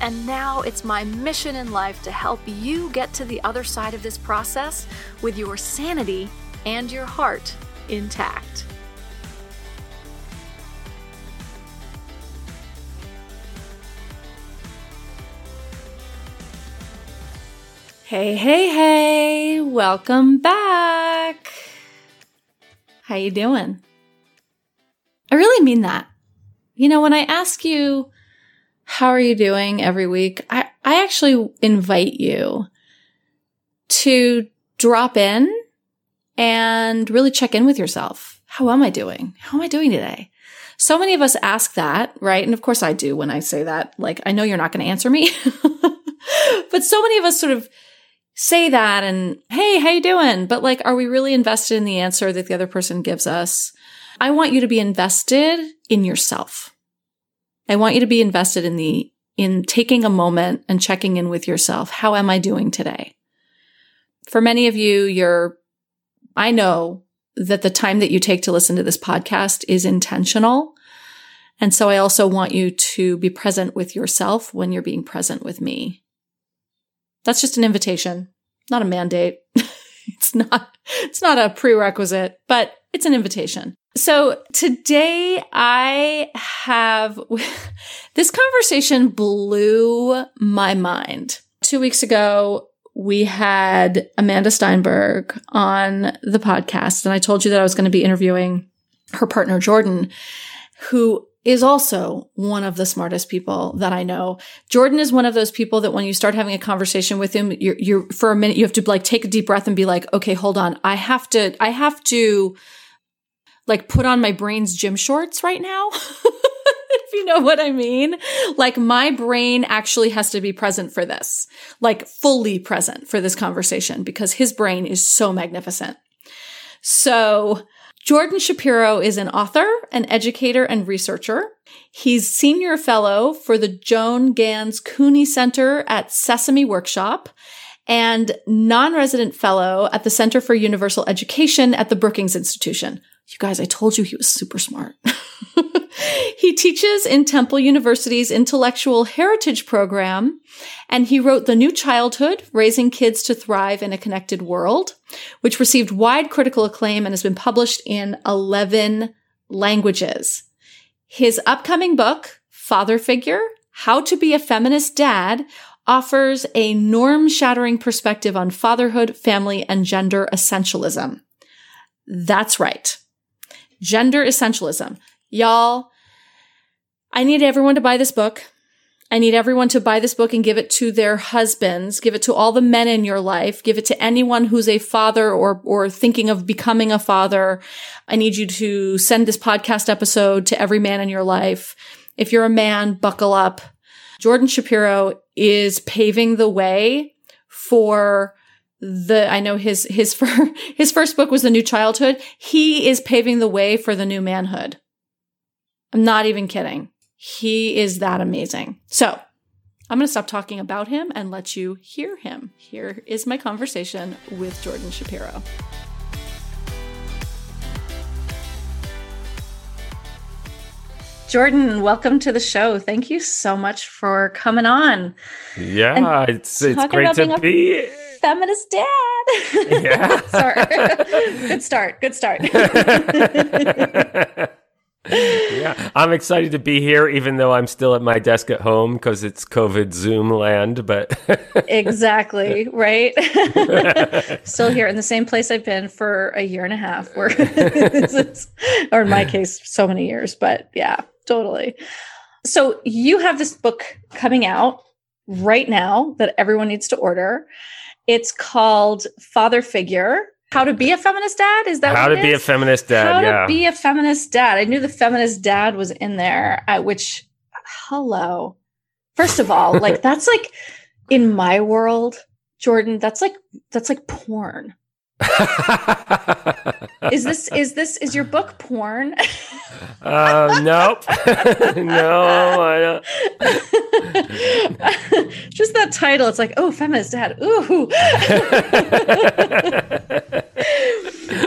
and now it's my mission in life to help you get to the other side of this process with your sanity and your heart intact. Hey, hey, hey, welcome back. How you doing? I really mean that. You know, when I ask you how are you doing every week? I, I actually invite you to drop in and really check in with yourself. How am I doing? How am I doing today? So many of us ask that, right? And of course I do when I say that. Like, I know you're not going to answer me, but so many of us sort of say that and, Hey, how you doing? But like, are we really invested in the answer that the other person gives us? I want you to be invested in yourself. I want you to be invested in the, in taking a moment and checking in with yourself. How am I doing today? For many of you, you're, I know that the time that you take to listen to this podcast is intentional. And so I also want you to be present with yourself when you're being present with me. That's just an invitation, not a mandate. it's not, it's not a prerequisite, but it's an invitation. So today I have this conversation blew my mind. Two weeks ago, we had Amanda Steinberg on the podcast, and I told you that I was going to be interviewing her partner, Jordan, who is also one of the smartest people that I know. Jordan is one of those people that when you start having a conversation with him, you're, you're for a minute, you have to like take a deep breath and be like, okay, hold on. I have to, I have to, like put on my brain's gym shorts right now. if you know what I mean. Like my brain actually has to be present for this, like fully present for this conversation because his brain is so magnificent. So Jordan Shapiro is an author, an educator, and researcher. He's senior fellow for the Joan Ganz Cooney Center at Sesame Workshop and non-resident fellow at the Center for Universal Education at the Brookings Institution. You guys, I told you he was super smart. he teaches in Temple University's Intellectual Heritage Program, and he wrote The New Childhood, Raising Kids to Thrive in a Connected World, which received wide critical acclaim and has been published in 11 languages. His upcoming book, Father Figure, How to Be a Feminist Dad, offers a norm shattering perspective on fatherhood, family, and gender essentialism. That's right. Gender essentialism. Y'all, I need everyone to buy this book. I need everyone to buy this book and give it to their husbands, give it to all the men in your life, give it to anyone who's a father or, or thinking of becoming a father. I need you to send this podcast episode to every man in your life. If you're a man, buckle up. Jordan Shapiro is paving the way for the I know his his his first book was The New Childhood. He is paving the way for the new manhood. I'm not even kidding. He is that amazing. So, I'm going to stop talking about him and let you hear him. Here is my conversation with Jordan Shapiro. Jordan, welcome to the show. Thank you so much for coming on. Yeah, it's it's great to be feminist dad. Yeah. Sorry. Good start. Good start. yeah, I'm excited to be here, even though I'm still at my desk at home because it's COVID Zoom land. But exactly right, still here in the same place I've been for a year and a half, or in my case, so many years. But yeah, totally. So you have this book coming out right now that everyone needs to order. It's called Father Figure. How to be a feminist dad? Is that how to be is? a feminist dad? How yeah. to be a feminist dad? I knew the feminist dad was in there. At which, hello. First of all, like that's like in my world, Jordan, that's like that's like porn. Is this is this is your book porn? uh, nope. no, I don't. Just that title. It's like, oh, feminist dad. Ooh.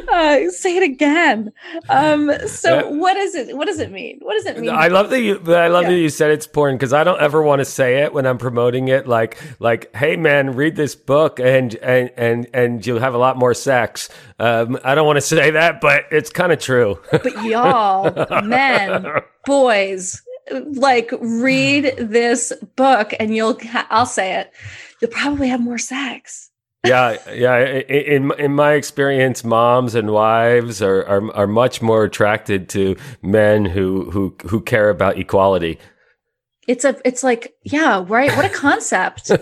uh, say it again. Um, so what is it? What does it mean? What does it mean? I love that you. I love yeah. that you said it's porn because I don't ever want to say it when I'm promoting it. Like, like, hey man, read this book and and and and you'll have a lot more sex. Um, I don't want to say that, but it's kind of true. but y'all, men, boys, like read this book and you'll. I'll say it. You'll probably have more sex yeah, yeah. In in my experience, moms and wives are, are are much more attracted to men who who who care about equality. It's a it's like yeah, right. What a concept.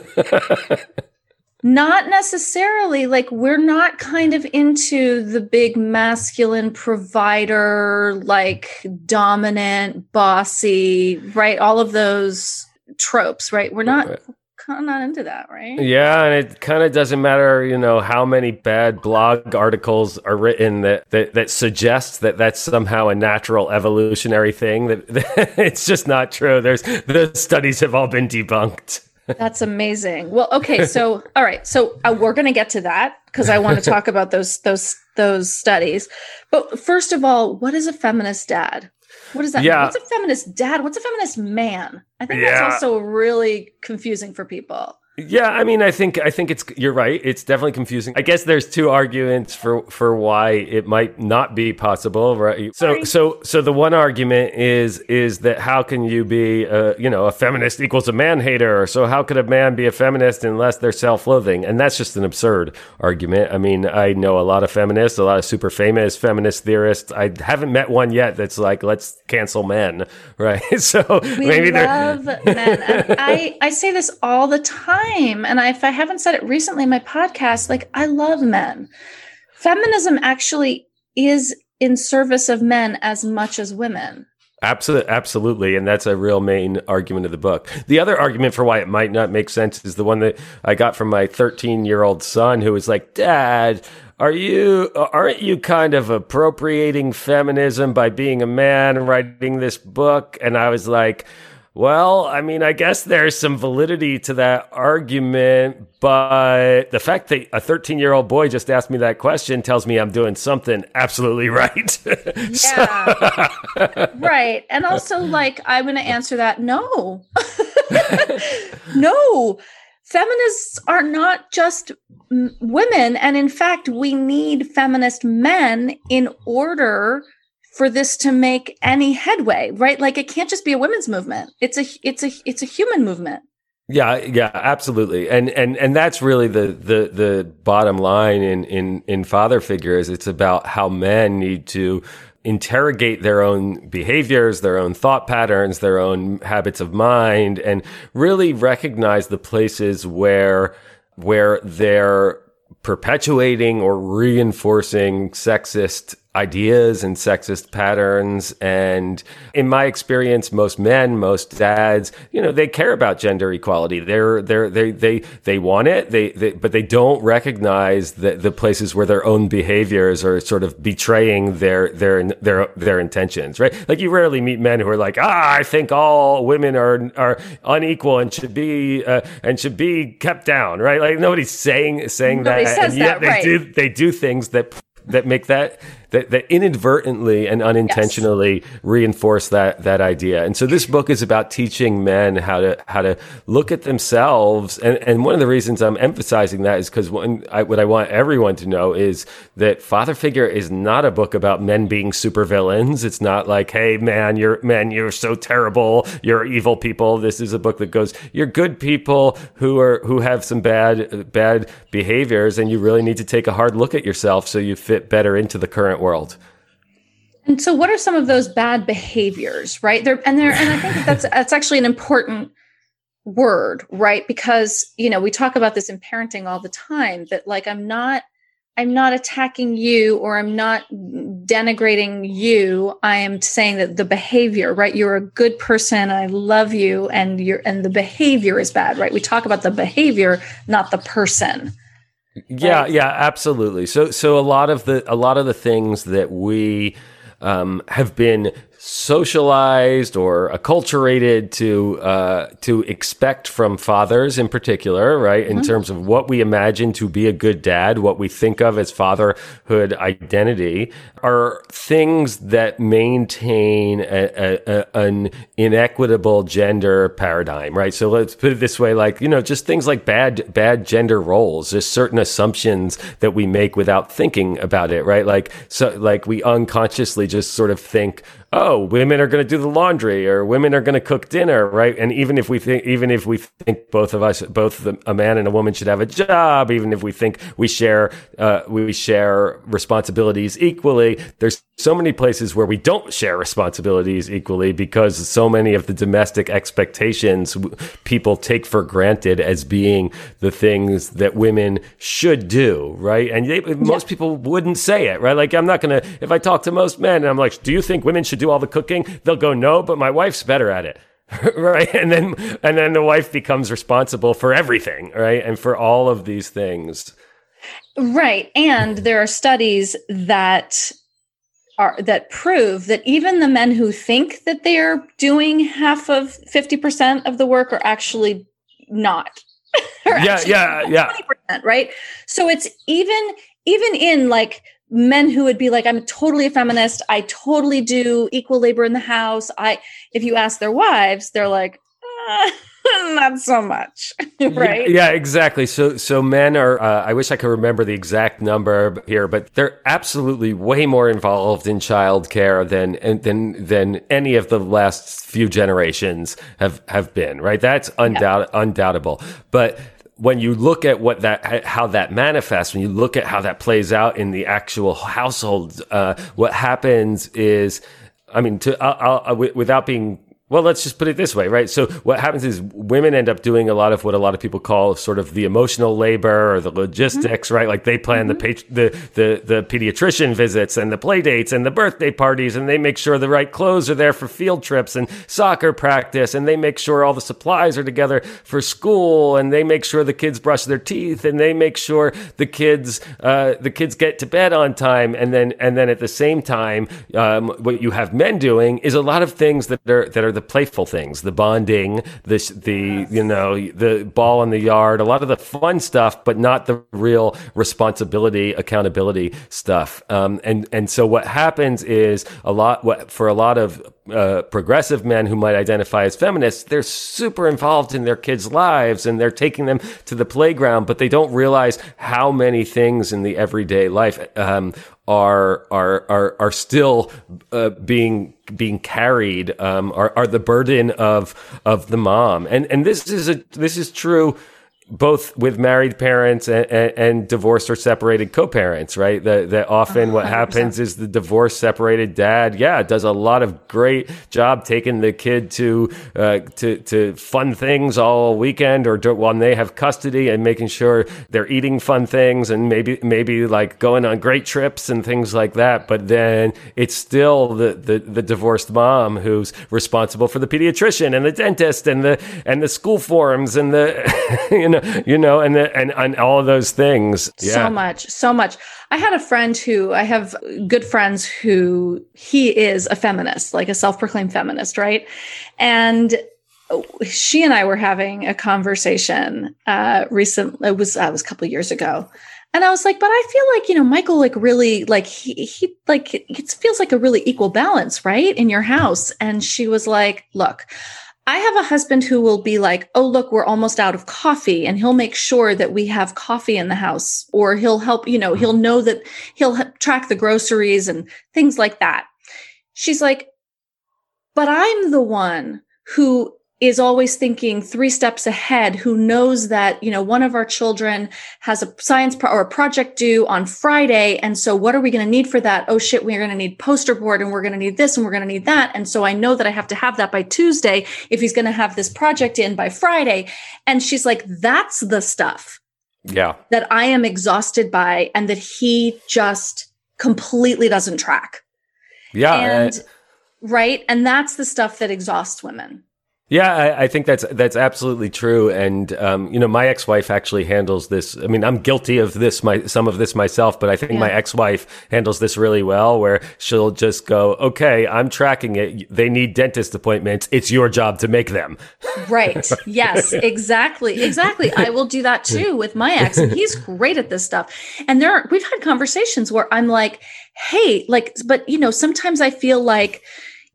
not necessarily like we're not kind of into the big masculine provider, like dominant, bossy, right? All of those tropes, right? We're not kind of not into that, right? Yeah, and it kind of doesn't matter, you know, how many bad blog articles are written that that, that suggest that that's somehow a natural evolutionary thing. That, that it's just not true. There's the studies have all been debunked. That's amazing. Well, okay, so all right, so uh, we're going to get to that because I want to talk about those those those studies. But first of all, what is a feminist dad? What does that yeah. mean? What's a feminist dad? What's a feminist man? I think yeah. that's also really confusing for people. Yeah, I mean, I think I think it's you're right. It's definitely confusing. I guess there's two arguments for for why it might not be possible, right? So Sorry. so so the one argument is is that how can you be a, you know a feminist equals a man hater? So how could a man be a feminist unless they're self-loathing? And that's just an absurd argument. I mean, I know a lot of feminists, a lot of super famous feminist theorists. I haven't met one yet that's like let's cancel men, right? So we maybe love men. I I say this all the time time. And if I haven't said it recently in my podcast, like I love men. Feminism actually is in service of men as much as women. Absolutely, absolutely, and that's a real main argument of the book. The other argument for why it might not make sense is the one that I got from my 13 year old son, who was like, "Dad, are you aren't you kind of appropriating feminism by being a man and writing this book?" And I was like well, I mean, I guess there's some validity to that argument, but the fact that a 13 year old boy just asked me that question tells me I'm doing something absolutely right. yeah. right. And also, like, I'm going to answer that no. no. Feminists are not just women. And in fact, we need feminist men in order for this to make any headway, right? Like it can't just be a women's movement. It's a it's a it's a human movement. Yeah, yeah, absolutely. And and and that's really the the the bottom line in in in father figures. It's about how men need to interrogate their own behaviors, their own thought patterns, their own habits of mind and really recognize the places where where they're perpetuating or reinforcing sexist ideas and sexist patterns. And in my experience, most men, most dads, you know, they care about gender equality. They're, they're, they, they, they want it. They, they, but they don't recognize the, the places where their own behaviors are sort of betraying their, their, their, their intentions, right? Like you rarely meet men who are like, ah, I think all women are, are unequal and should be, uh, and should be kept down, right? Like nobody's saying, saying Nobody that. and yet that, they right. do, they do things that that make that that, that inadvertently and unintentionally yes. reinforce that that idea. And so this book is about teaching men how to how to look at themselves. And and one of the reasons I'm emphasizing that is because what I want everyone to know is that Father Figure is not a book about men being supervillains. It's not like, hey man, you're man, you're so terrible, you're evil people. This is a book that goes, you're good people who are who have some bad bad behaviors, and you really need to take a hard look at yourself so you fit better into the current world. And so, what are some of those bad behaviors, right? There and there, and I think that's that's actually an important word, right? Because you know we talk about this in parenting all the time. That like I'm not I'm not attacking you or I'm not denigrating you. I am saying that the behavior, right? You're a good person. I love you, and you're and the behavior is bad, right? We talk about the behavior, not the person. Yeah, right? yeah, absolutely. So, so a lot of the a lot of the things that we um, have been socialized or acculturated to uh, to expect from fathers in particular, right? In mm-hmm. terms of what we imagine to be a good dad, what we think of as fatherhood identity, are things that maintain a, a, a, an inequitable gender paradigm, right? So let's put it this way: like you know, just things like bad bad gender roles, just certain assumptions that we make without thinking about it, right? Like so, like we unconsciously just sort of think oh, women are going to do the laundry or women are going to cook dinner, right? And even if we think, even if we think both of us, both the, a man and a woman should have a job, even if we think we share, uh, we share responsibilities equally, there's so many places where we don't share responsibilities equally because so many of the domestic expectations people take for granted as being the things that women should do, right? And they, most people wouldn't say it, right? Like, I'm not going to, if I talk to most men and I'm like, do you think women should do all the cooking? They'll go, no, but my wife's better at it. right? And then and then the wife becomes responsible for everything right? And for all of these things. Right. And there are studies that are that prove that even the men who think that they are doing half of 50% of the work are actually not. Yeah yeah yeah. right? So it's even even in like men who would be like i'm totally a feminist. I totally do equal labor in the house. I if you ask their wives they're like uh, not so much. Right? yeah, yeah, exactly. So so men are uh, i wish i could remember the exact number here but they're absolutely way more involved in childcare than than than any of the last few generations have have been right? That's undoubt, yeah. undoubtable. But when you look at what that how that manifests, when you look at how that plays out in the actual household, uh, what happens is, I mean, to I'll, I'll, without being well, let's just put it this way, right? So what happens is women end up doing a lot of what a lot of people call sort of the emotional labor or the logistics, mm-hmm. right? Like they plan mm-hmm. the, the the the pediatrician visits and the play dates and the birthday parties, and they make sure the right clothes are there for field trips and soccer practice, and they make sure all the supplies are together for school, and they make sure the kids brush their teeth, and they make sure the kids uh, the kids get to bed on time, and then and then at the same time, um, what you have men doing is a lot of things that are that are the playful things, the bonding, the the you know the ball in the yard, a lot of the fun stuff, but not the real responsibility, accountability stuff. Um, and and so what happens is a lot what for a lot of uh, progressive men who might identify as feminists, they're super involved in their kids' lives and they're taking them to the playground, but they don't realize how many things in the everyday life um, are are are are still uh, being being carried um, are are the burden of of the mom. And and this is a this is true both with married parents and, and, and, divorced or separated co-parents, right? That that often what happens is the divorced separated dad, yeah, does a lot of great job taking the kid to uh, to to fun things all weekend or do, when they have custody and making sure they're eating fun things and maybe maybe like going on great trips and things like that. But then it's still the the, the divorced mom who's responsible for the pediatrician and the dentist and the and the school forms and the you know know, you know, and the, and and all of those things. Yeah. So much, so much. I had a friend who I have good friends who he is a feminist, like a self-proclaimed feminist, right? And she and I were having a conversation uh recently it was uh, it was a couple years ago. And I was like, but I feel like, you know, Michael like really like he he like it feels like a really equal balance, right? In your house. And she was like, look, I have a husband who will be like, oh, look, we're almost out of coffee. And he'll make sure that we have coffee in the house, or he'll help, you know, he'll know that he'll track the groceries and things like that. She's like, but I'm the one who is always thinking three steps ahead who knows that you know one of our children has a science pro- or a project due on friday and so what are we going to need for that oh shit we're going to need poster board and we're going to need this and we're going to need that and so i know that i have to have that by tuesday if he's going to have this project in by friday and she's like that's the stuff yeah that i am exhausted by and that he just completely doesn't track. Yeah. And, right. And that's the stuff that exhausts women. Yeah, I, I, think that's that's absolutely true, and um, you know, my ex-wife actually handles this. I mean, I'm guilty of this, my some of this myself, but I think yeah. my ex-wife handles this really well. Where she'll just go, "Okay, I'm tracking it. They need dentist appointments. It's your job to make them." Right. Yes. Exactly. Exactly. I will do that too with my ex, he's great at this stuff. And there, are, we've had conversations where I'm like, "Hey, like," but you know, sometimes I feel like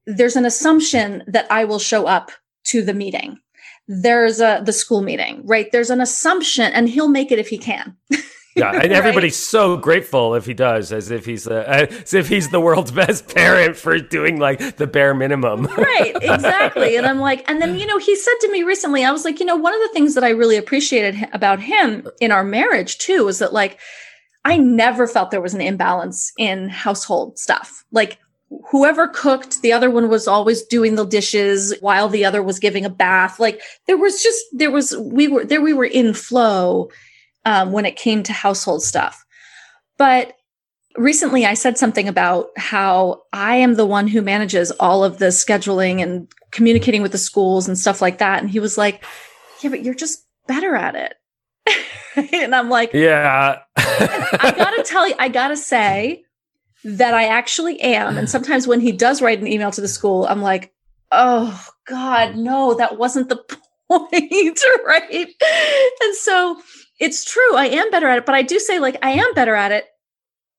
there's an assumption that I will show up to the meeting. There's a the school meeting, right? There's an assumption, and he'll make it if he can. Yeah, and everybody's so grateful if he does, as if he's the, uh, as if he's the world's best parent for doing like the bare minimum. right, exactly. And I'm like, and then you know, he said to me recently, I was like, you know, one of the things that I really appreciated about him in our marriage too is that like I never felt there was an imbalance in household stuff. Like whoever cooked, the other one was always doing the dishes while the other was giving a bath. Like there was just, there was, we were there, we were in flow um, when it came to household stuff. But recently I said something about how I am the one who manages all of the scheduling and communicating with the schools and stuff like that. And he was like, yeah, but you're just better at it. and I'm like, yeah. I gotta tell you, I gotta say, that I actually am. And sometimes when he does write an email to the school, I'm like, oh God, no, that wasn't the point, right? And so it's true, I am better at it, but I do say, like, I am better at it,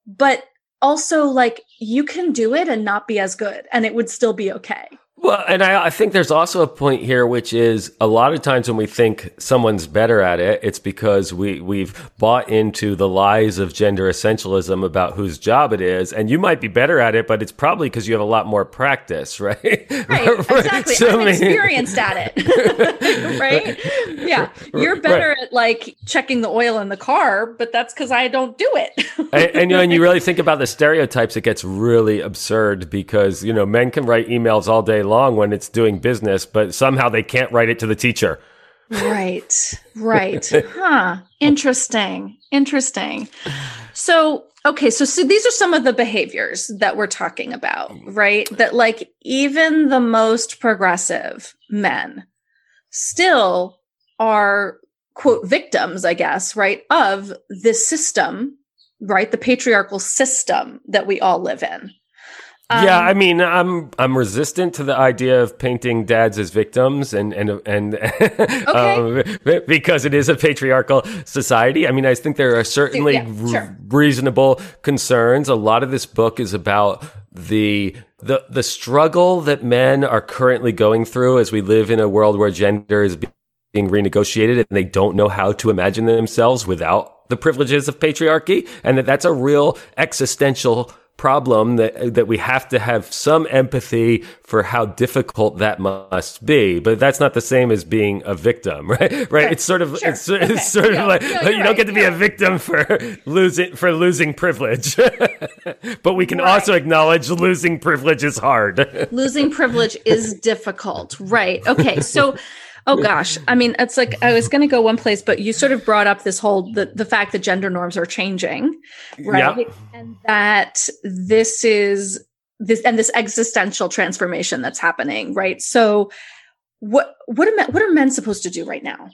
but also, like, you can do it and not be as good, and it would still be okay. Well, and I, I, think there's also a point here, which is a lot of times when we think someone's better at it, it's because we we've bought into the lies of gender essentialism about whose job it is, and you might be better at it, but it's probably because you have a lot more practice, right? Right, exactly. so, I'm experienced at it, right? Yeah, you're better right. at like checking the oil in the car, but that's because I don't do it. and, and, you know, and you really think about the stereotypes, it gets really absurd because you know men can write emails all day long long when it's doing business, but somehow they can't write it to the teacher. Right, right. huh. Interesting. Interesting. So, okay, so, so these are some of the behaviors that we're talking about, right? That like even the most progressive men still are quote victims, I guess, right, of this system, right? The patriarchal system that we all live in. Um, yeah, I mean, I'm I'm resistant to the idea of painting dads as victims, and and and okay. um, because it is a patriarchal society. I mean, I think there are certainly yeah, sure. r- reasonable concerns. A lot of this book is about the the the struggle that men are currently going through as we live in a world where gender is being renegotiated, and they don't know how to imagine themselves without the privileges of patriarchy, and that that's a real existential problem that that we have to have some empathy for how difficult that must be. But that's not the same as being a victim, right? Right? Sure. It's sort of sure. it's, okay. it's, sort yeah. of like no, you right. don't get to be a victim for losing for losing privilege. but we can right. also acknowledge losing privilege is hard. losing privilege is difficult. Right. Okay. So Oh gosh. I mean, it's like I was going to go one place, but you sort of brought up this whole the, the fact that gender norms are changing, right? Yep. And that this is this and this existential transformation that's happening, right? So what what are men, what are men supposed to do right now?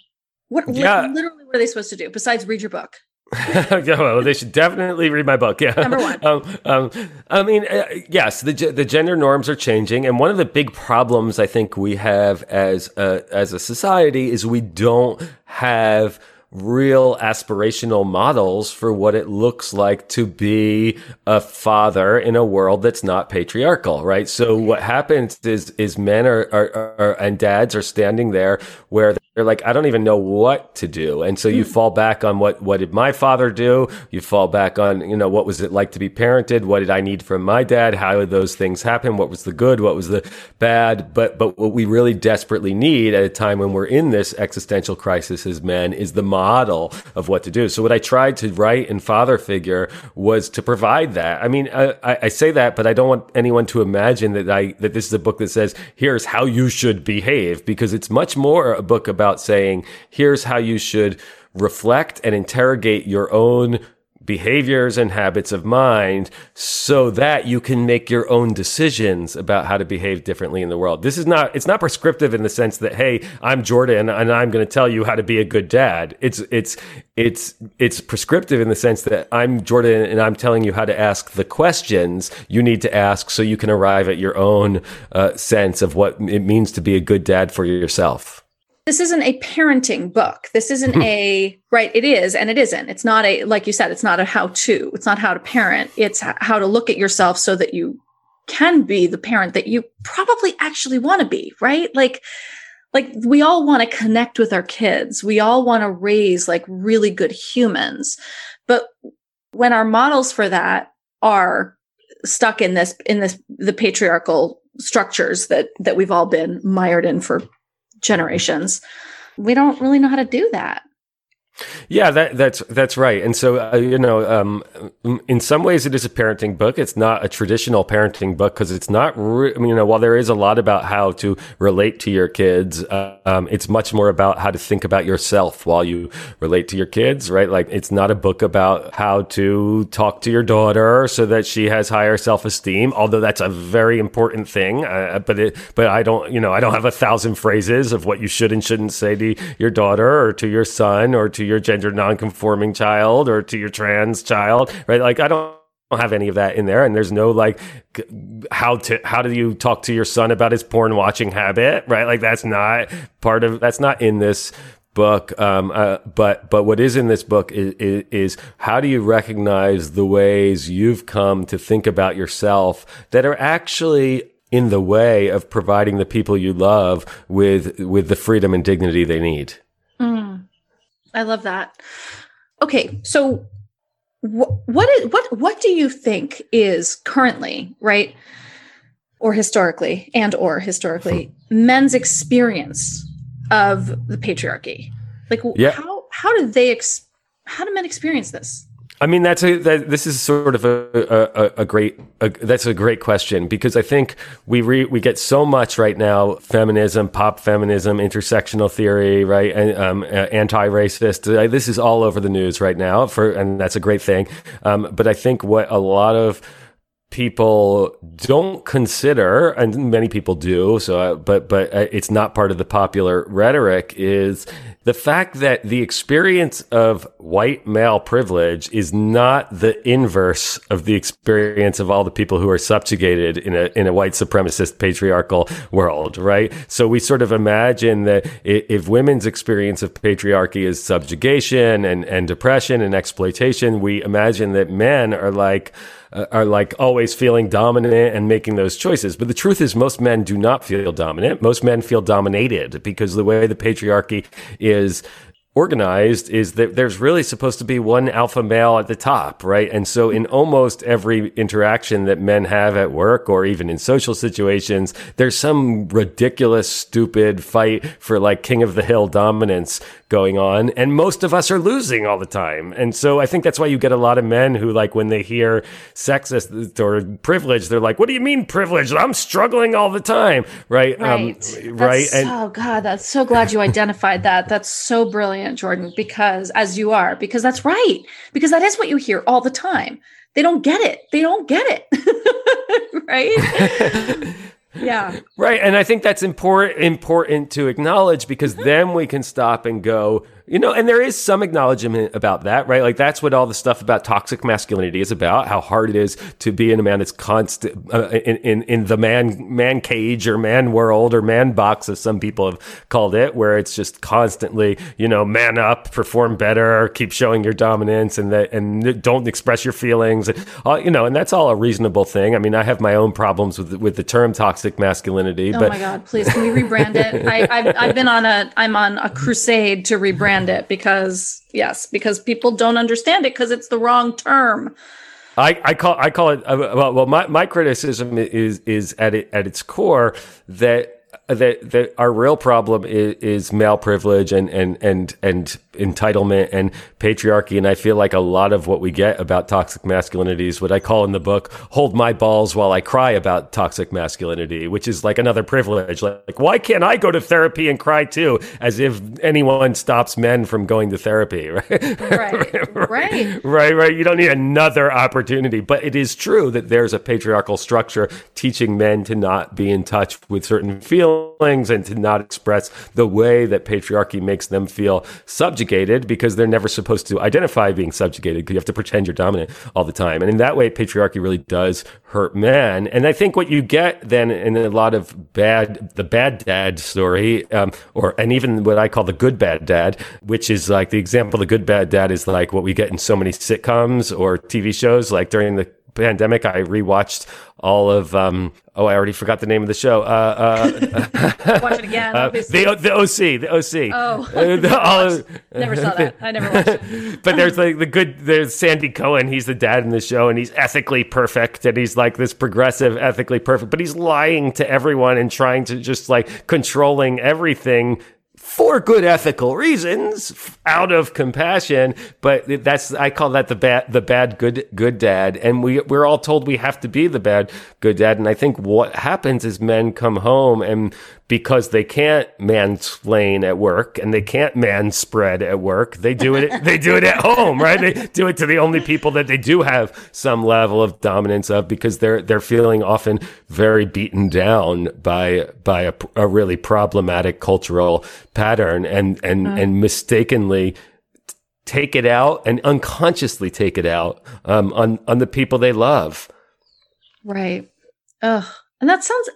What yeah. literally what are they supposed to do besides read your book? yeah, well, they should definitely read my book. Yeah, number one. Um, um, I mean, uh, yes, the the gender norms are changing, and one of the big problems I think we have as a, as a society is we don't have real aspirational models for what it looks like to be a father in a world that's not patriarchal, right? So what happens is is men are, are, are and dads are standing there where they're like, I don't even know what to do. And so you mm. fall back on what, what did my father do? You fall back on, you know, what was it like to be parented? What did I need from my dad? How did those things happen? What was the good? What was the bad? But, but what we really desperately need at a time when we're in this existential crisis as men is the model of what to do. So what I tried to write in Father Figure was to provide that. I mean, I, I say that, but I don't want anyone to imagine that I, that this is a book that says, here's how you should behave because it's much more a book about about saying, here's how you should reflect and interrogate your own behaviors and habits of mind so that you can make your own decisions about how to behave differently in the world. This is not, it's not prescriptive in the sense that, hey, I'm Jordan and I'm going to tell you how to be a good dad. It's, it's, it's, it's prescriptive in the sense that I'm Jordan and I'm telling you how to ask the questions you need to ask so you can arrive at your own uh, sense of what it means to be a good dad for yourself this isn't a parenting book. This isn't hmm. a right. It is, and it isn't. It's not a like you said. It's not a how to. It's not how to parent. It's how to look at yourself so that you can be the parent that you probably actually want to be. Right? Like, like we all want to connect with our kids. We all want to raise like really good humans, but when our models for that are stuck in this in this the patriarchal structures that that we've all been mired in for generations. We don't really know how to do that. Yeah, that, that's that's right. And so, uh, you know, um, in some ways, it is a parenting book. It's not a traditional parenting book because it's not. Re- I mean, you know, while there is a lot about how to relate to your kids, uh, um, it's much more about how to think about yourself while you relate to your kids. Right? Like, it's not a book about how to talk to your daughter so that she has higher self esteem. Although that's a very important thing. Uh, but it, but I don't, you know, I don't have a thousand phrases of what you should and shouldn't say to your daughter or to your son or to your gender nonconforming child or to your trans child, right? Like I don't don't have any of that in there and there's no like how to how do you talk to your son about his porn watching habit right? Like that's not part of that's not in this book um, uh, but but what is in this book is, is, is how do you recognize the ways you've come to think about yourself that are actually in the way of providing the people you love with with the freedom and dignity they need I love that. Okay, so wh- what is what what do you think is currently right or historically and or historically men's experience of the patriarchy? Like yeah. how how do they ex- how do men experience this? I mean, that's a that, this is sort of a a, a great a, that's a great question because I think we re, we get so much right now feminism, pop feminism, intersectional theory, right, and um, anti-racist. Uh, this is all over the news right now for, and that's a great thing. Um, but I think what a lot of people don't consider, and many people do. So, uh, but but uh, it's not part of the popular rhetoric. Is the fact that the experience of white male privilege is not the inverse of the experience of all the people who are subjugated in a in a white supremacist patriarchal world, right? So we sort of imagine that if women's experience of patriarchy is subjugation and and depression and exploitation, we imagine that men are like uh, are like always feeling dominant and making those choices. But the truth is, most men do not feel dominant. Most men feel dominated because the way the patriarchy is organized is that there's really supposed to be one alpha male at the top, right? And so in almost every interaction that men have at work or even in social situations, there's some ridiculous, stupid fight for like king of the hill dominance going on. And most of us are losing all the time. And so I think that's why you get a lot of men who like when they hear sexist or privilege, they're like, what do you mean privilege? I'm struggling all the time. Right. Right. Um, right. And, oh God, that's so glad you identified that. That's so brilliant, Jordan, because as you are, because that's right. Because that is what you hear all the time. They don't get it. They don't get it. right. yeah. Right and i think that's important important to acknowledge because then we can stop and go you know, and there is some acknowledgement about that, right? Like that's what all the stuff about toxic masculinity is about. How hard it is to be in a man that's constant uh, in, in in the man man cage or man world or man box, as some people have called it, where it's just constantly, you know, man up, perform better, keep showing your dominance, and that and don't express your feelings, uh, you know, and that's all a reasonable thing. I mean, I have my own problems with with the term toxic masculinity. Oh but, my god, please can we rebrand it? I, I've I've been on a I'm on a crusade to rebrand understand it because yes, because people don't understand it because it's the wrong term. I, I call I call it uh, well. Well, my, my criticism is is at it at its core that that that our real problem is, is male privilege and and and and entitlement and patriarchy. And I feel like a lot of what we get about toxic masculinity is what I call in the book "hold my balls while I cry" about toxic masculinity, which is like another privilege. Like, why can't I go to therapy and cry too? As if anyone stops men from going to therapy, right? Right, right, right, right. You don't need another opportunity, but it is true that there's a patriarchal structure teaching men to not be in touch with certain feelings and to not express the way that patriarchy makes them feel subjugated because they're never supposed to identify being subjugated because you have to pretend you're dominant all the time. And in that way, patriarchy really does hurt men. And I think what you get then in a lot of bad, the bad dad story, um, or, and even what I call the good bad dad, which is like the example, the good bad dad is like what we get in so many sitcoms or TV shows, like during the pandemic, I rewatched all of. Um, oh, I already forgot the name of the show. Uh, uh, Watch it again. Uh, the the OC, the OC. Oh, uh, the, all, never saw that. I never watched it. but there's like the good. There's Sandy Cohen. He's the dad in the show, and he's ethically perfect, and he's like this progressive, ethically perfect. But he's lying to everyone and trying to just like controlling everything for good ethical reasons out of compassion but that's i call that the bad the bad good good dad. And we we're all told we have to be the bad good dad. And i think what happens is men come home and because they can't mansplain at work and they can't manspread at work. They do it. they do it at home, right? They do it to the only people that they do have some level of dominance of because they're they're feeling often very beaten down by by a, a really problematic cultural pattern and and mm. and mistakenly take it out and unconsciously take it out um, on on the people they love. Right. Ugh. And that sounds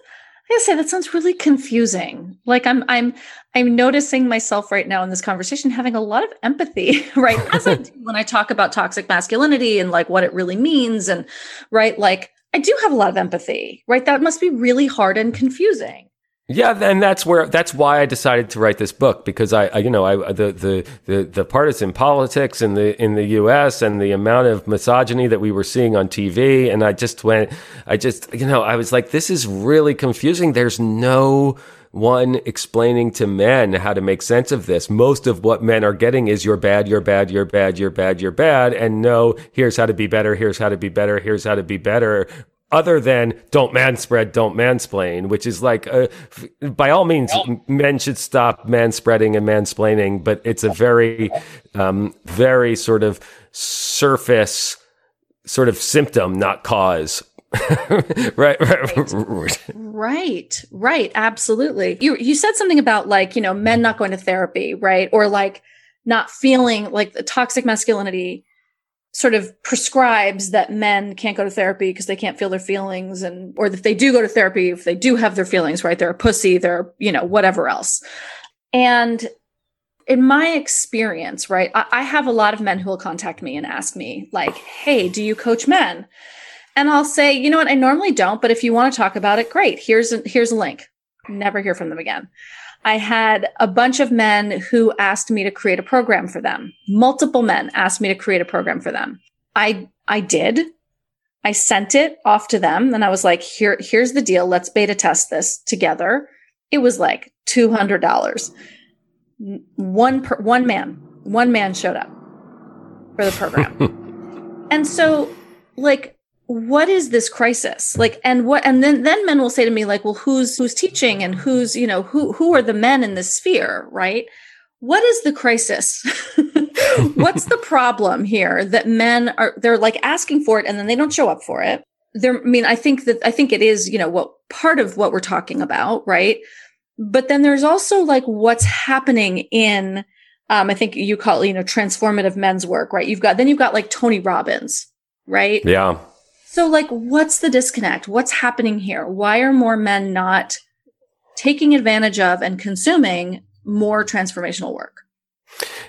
I say that sounds really confusing. Like I'm I'm I'm noticing myself right now in this conversation having a lot of empathy, right? As I do when I talk about toxic masculinity and like what it really means, and right, like I do have a lot of empathy, right? That must be really hard and confusing. Yeah, and that's where that's why I decided to write this book because I, I, you know I the, the the the partisan politics in the in the U.S. and the amount of misogyny that we were seeing on TV, and I just went, I just you know I was like, this is really confusing. There's no one explaining to men how to make sense of this. Most of what men are getting is you're bad, you're bad, you're bad, you're bad, you're bad. And no, here's how to be better. Here's how to be better. Here's how to be better other than don't manspread, don't mansplain, which is like, uh, by all means, men should stop manspreading and mansplaining, but it's a very, um, very sort of surface sort of symptom, not cause. right, right, right, right, absolutely. You you said something about like you know men not going to therapy, right, or like not feeling like the toxic masculinity sort of prescribes that men can't go to therapy because they can't feel their feelings and or if they do go to therapy if they do have their feelings right? They're a pussy they're you know whatever else. And in my experience right I, I have a lot of men who will contact me and ask me like hey do you coach men? And i'll say you know what? I normally don't but if you want to talk about it great. Here's a, here's a link. Never hear from them again I had a bunch of men who asked me to create a program for them. Multiple men asked me to create a program for them. I, I did. I sent it off to them and I was like, here, here's the deal. Let's beta test this together. It was like $200. One per, one man, one man showed up for the program. and so like what is this crisis? Like and what and then then men will say to me like well who's who's teaching and who's you know who who are the men in this sphere right? What is the crisis? What's the problem here that men are they're like asking for it and then they don't show up for it? There i mean i think that i think it is you know what part of what we're talking about right? But then there's also like what's happening in um, i think you call it you know transformative men's work right? You've got then you've got like tony robbins right? Yeah so, like, what's the disconnect? What's happening here? Why are more men not taking advantage of and consuming more transformational work?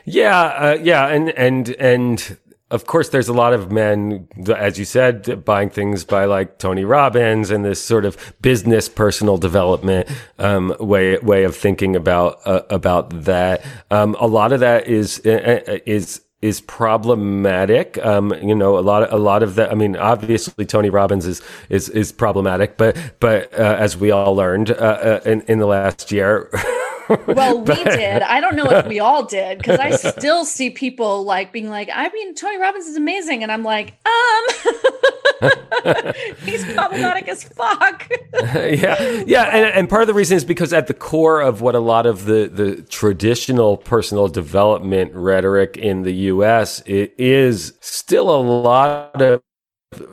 Yeah, uh, yeah, and and and of course, there's a lot of men, as you said, buying things by like Tony Robbins and this sort of business personal development um, way way of thinking about uh, about that. Um, a lot of that is uh, uh, is is problematic. Um, you know, a lot of, a lot of that. I mean, obviously Tony Robbins is is is problematic, but but uh, as we all learned uh, uh, in in the last year. well, we did. I don't know if we all did because I still see people like being like, I mean, Tony Robbins is amazing. And I'm like, um, he's problematic as fuck. yeah. Yeah. And, and part of the reason is because at the core of what a lot of the, the traditional personal development rhetoric in the US, it is still a lot of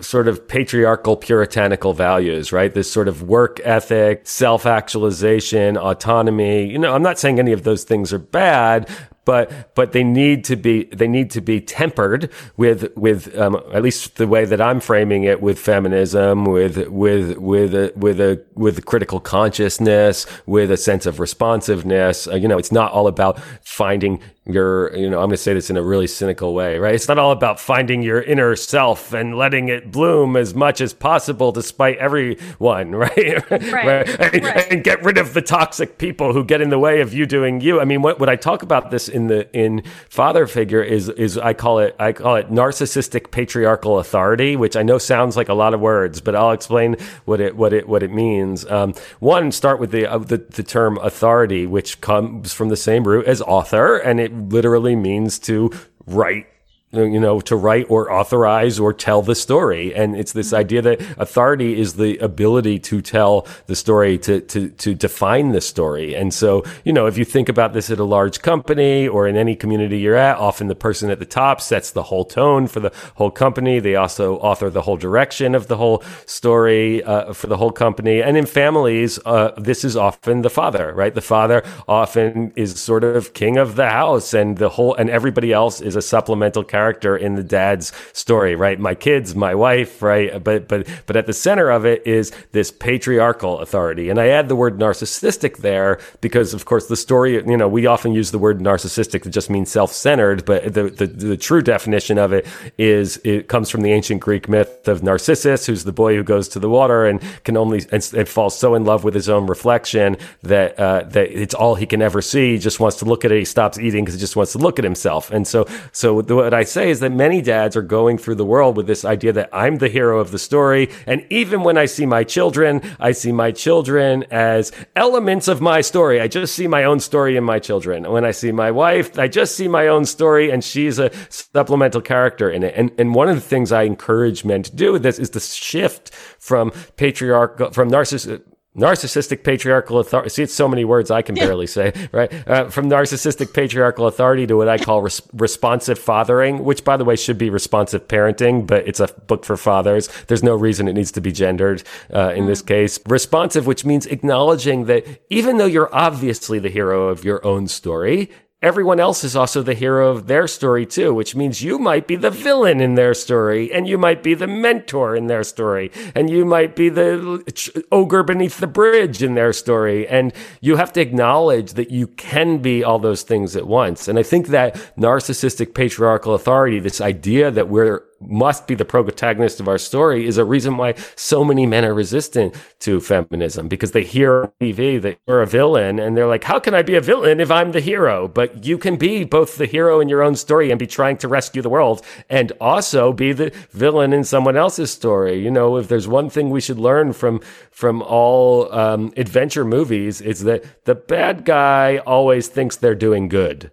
sort of patriarchal puritanical values, right? This sort of work ethic, self actualization, autonomy. You know, I'm not saying any of those things are bad, but but they need to be they need to be tempered with with um, at least the way that I'm framing it with feminism, with with with a, with a with critical consciousness, with a sense of responsiveness. Uh, you know, it's not all about finding your you know i'm going to say this in a really cynical way right it's not all about finding your inner self and letting it bloom as much as possible despite everyone right right, right. And, right. and, get rid of the toxic people who get in the way of you doing you i mean what, what i talk about this in the in father figure is is i call it i call it narcissistic patriarchal authority which i know sounds like a lot of words but i'll explain what it what it what it means. Um, one start with the, uh, the the term authority which comes from the same root as author and it literally means to write you know, to write or authorize or tell the story. And it's this idea that authority is the ability to tell the story, to, to, to define the story. And so, you know, if you think about this at a large company or in any community you're at, often the person at the top sets the whole tone for the whole company. They also author the whole direction of the whole story uh, for the whole company. And in families, uh, this is often the father, right? The father often is sort of king of the house and the whole, and everybody else is a supplemental character character in the dad's story, right? My kids, my wife, right? But but but at the center of it is this patriarchal authority. And I add the word narcissistic there because of course the story, you know, we often use the word narcissistic to just mean self-centered, but the the, the true definition of it is it comes from the ancient Greek myth of Narcissus, who's the boy who goes to the water and can only and, and falls so in love with his own reflection that uh, that it's all he can ever see. He just wants to look at it. He stops eating because he just wants to look at himself. And so so what I say is that many dads are going through the world with this idea that I'm the hero of the story. And even when I see my children, I see my children as elements of my story. I just see my own story in my children. When I see my wife, I just see my own story and she's a supplemental character in it. And, and one of the things I encourage men to do with this is to shift from patriarchal, from narcissism, narcissistic patriarchal authority. See, it's so many words I can barely say, right? Uh, from narcissistic patriarchal authority to what I call res- responsive fathering, which, by the way, should be responsive parenting, but it's a book for fathers. There's no reason it needs to be gendered uh, in this mm. case. Responsive, which means acknowledging that even though you're obviously the hero of your own story, everyone else is also the hero of their story too, which means you might be the villain in their story and you might be the mentor in their story and you might be the ogre beneath the bridge in their story. And you have to acknowledge that you can be all those things at once. And I think that narcissistic patriarchal authority, this idea that we're must be the protagonist of our story is a reason why so many men are resistant to feminism because they hear on TV that you're a villain and they're like, how can I be a villain if I'm the hero? But you can be both the hero in your own story and be trying to rescue the world and also be the villain in someone else's story. You know, if there's one thing we should learn from, from all um, adventure movies, it's that the bad guy always thinks they're doing good.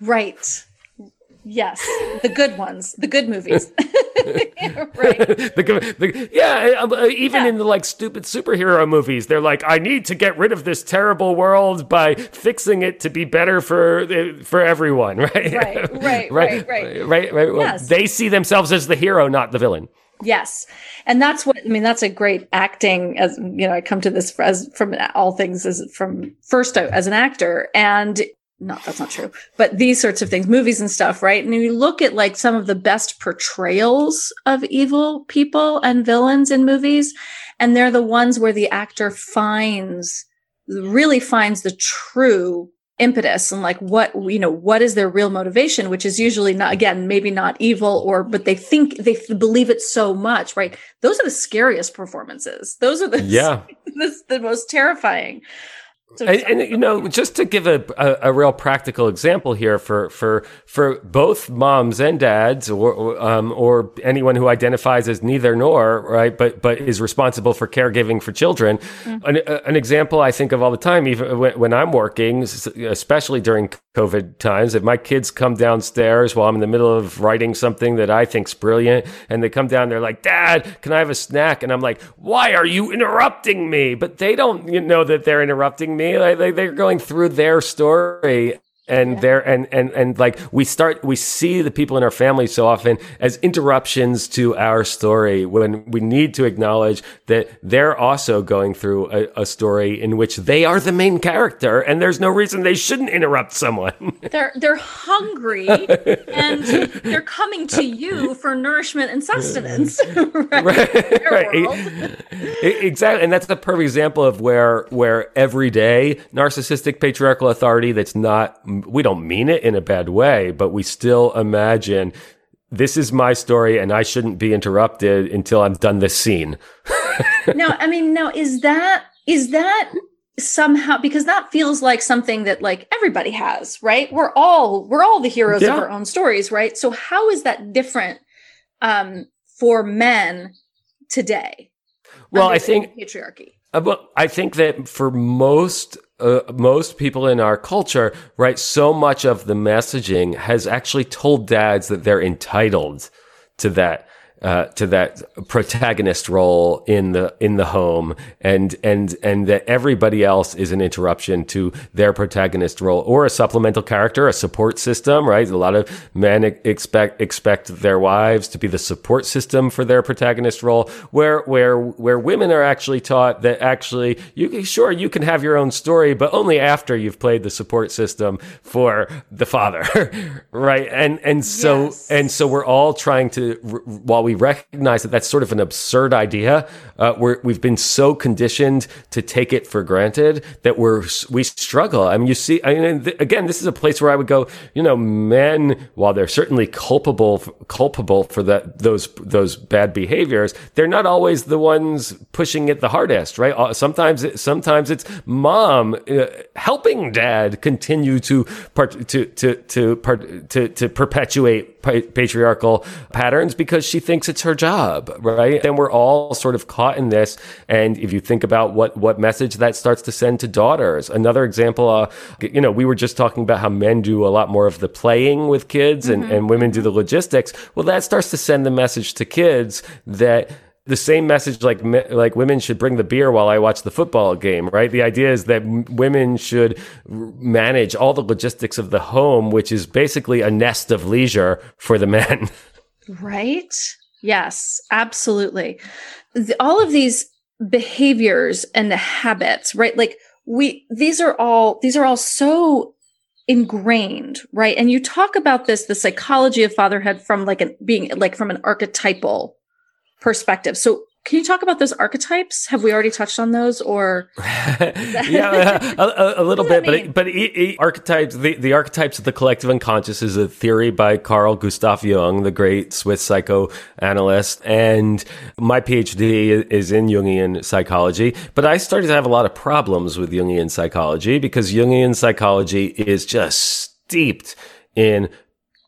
Right. Yes, the good ones, the good movies. right. the, the, yeah, uh, uh, even yeah. in the like stupid superhero movies, they're like, I need to get rid of this terrible world by fixing it to be better for uh, for everyone. Right. Right. Right. right. Right. Right. Right. Yes. They see themselves as the hero, not the villain. Yes. And that's what I mean that's a great acting as you know I come to this as from all things as from first as an actor and not that's not true. But these sorts of things movies and stuff right? And you look at like some of the best portrayals of evil people and villains in movies and they're the ones where the actor finds really finds the true impetus and like what you know what is their real motivation which is usually not again maybe not evil or but they think they believe it so much right? Those are the scariest performances. Those are the yeah. the, the most terrifying and, and, you know, just to give a, a, a, real practical example here for for for both moms and dads, or um, or anyone who identifies as neither nor, right? But but is responsible for caregiving for children. Mm-hmm. An, an, example I think of all the time, even when, when I'm working, especially during COVID times, if my kids come downstairs while I'm in the middle of writing something that I think's brilliant, and they come down, they're like, "Dad, can I have a snack?" And I'm like, "Why are you interrupting me?" But they don't you know that they're interrupting me. Like, they're going through their story and yeah. there and and and like we start we see the people in our family so often as interruptions to our story when we need to acknowledge that they're also going through a, a story in which they are the main character and there's no reason they shouldn't interrupt someone. They're they're hungry and they're coming to you for nourishment and sustenance. Right, right, right. exactly. And that's the perfect example of where where every day narcissistic patriarchal authority that's not we don't mean it in a bad way, but we still imagine this is my story and I shouldn't be interrupted until I'm done this scene. no, I mean, no, is that, is that somehow, because that feels like something that like everybody has, right? We're all, we're all the heroes yeah. of our own stories, right? So how is that different, um, for men today? Well, I think patriarchy. Uh, I think that for most uh, most people in our culture, right, so much of the messaging has actually told dads that they're entitled to that uh, to that protagonist role in the in the home, and and and that everybody else is an interruption to their protagonist role or a supplemental character, a support system. Right? A lot of men expect expect their wives to be the support system for their protagonist role, where where where women are actually taught that actually you sure you can have your own story, but only after you've played the support system for the father, right? And and so yes. and so we're all trying to while we we recognize that that's sort of an absurd idea. Uh, we have been so conditioned to take it for granted that we're we struggle. I mean, you see, I mean, th- again, this is a place where I would go. You know, men, while they're certainly culpable culpable for that those those bad behaviors, they're not always the ones pushing it the hardest, right? Uh, sometimes it, sometimes it's mom uh, helping dad continue to part to to to part to to perpetuate patriarchal patterns because she thinks it's her job, right? Then we're all sort of caught in this. And if you think about what, what message that starts to send to daughters, another example, uh, you know, we were just talking about how men do a lot more of the playing with kids and, mm-hmm. and women do the logistics. Well, that starts to send the message to kids that the same message like like women should bring the beer while I watch the football game, right? The idea is that women should manage all the logistics of the home, which is basically a nest of leisure for the men. Right? Yes, absolutely. The, all of these behaviors and the habits, right? Like we these are all these are all so ingrained, right? And you talk about this the psychology of fatherhood from like an being like from an archetypal perspective. So can you talk about those archetypes? Have we already touched on those, or yeah, a, a, little bit, but but archetypes the, the archetypes of the collective unconscious is a theory by Carl Gustav Jung, the great Swiss psychoanalyst, and my PhD is in Jungian psychology. But I started to have a lot of problems with Jungian psychology because Jungian psychology is just steeped in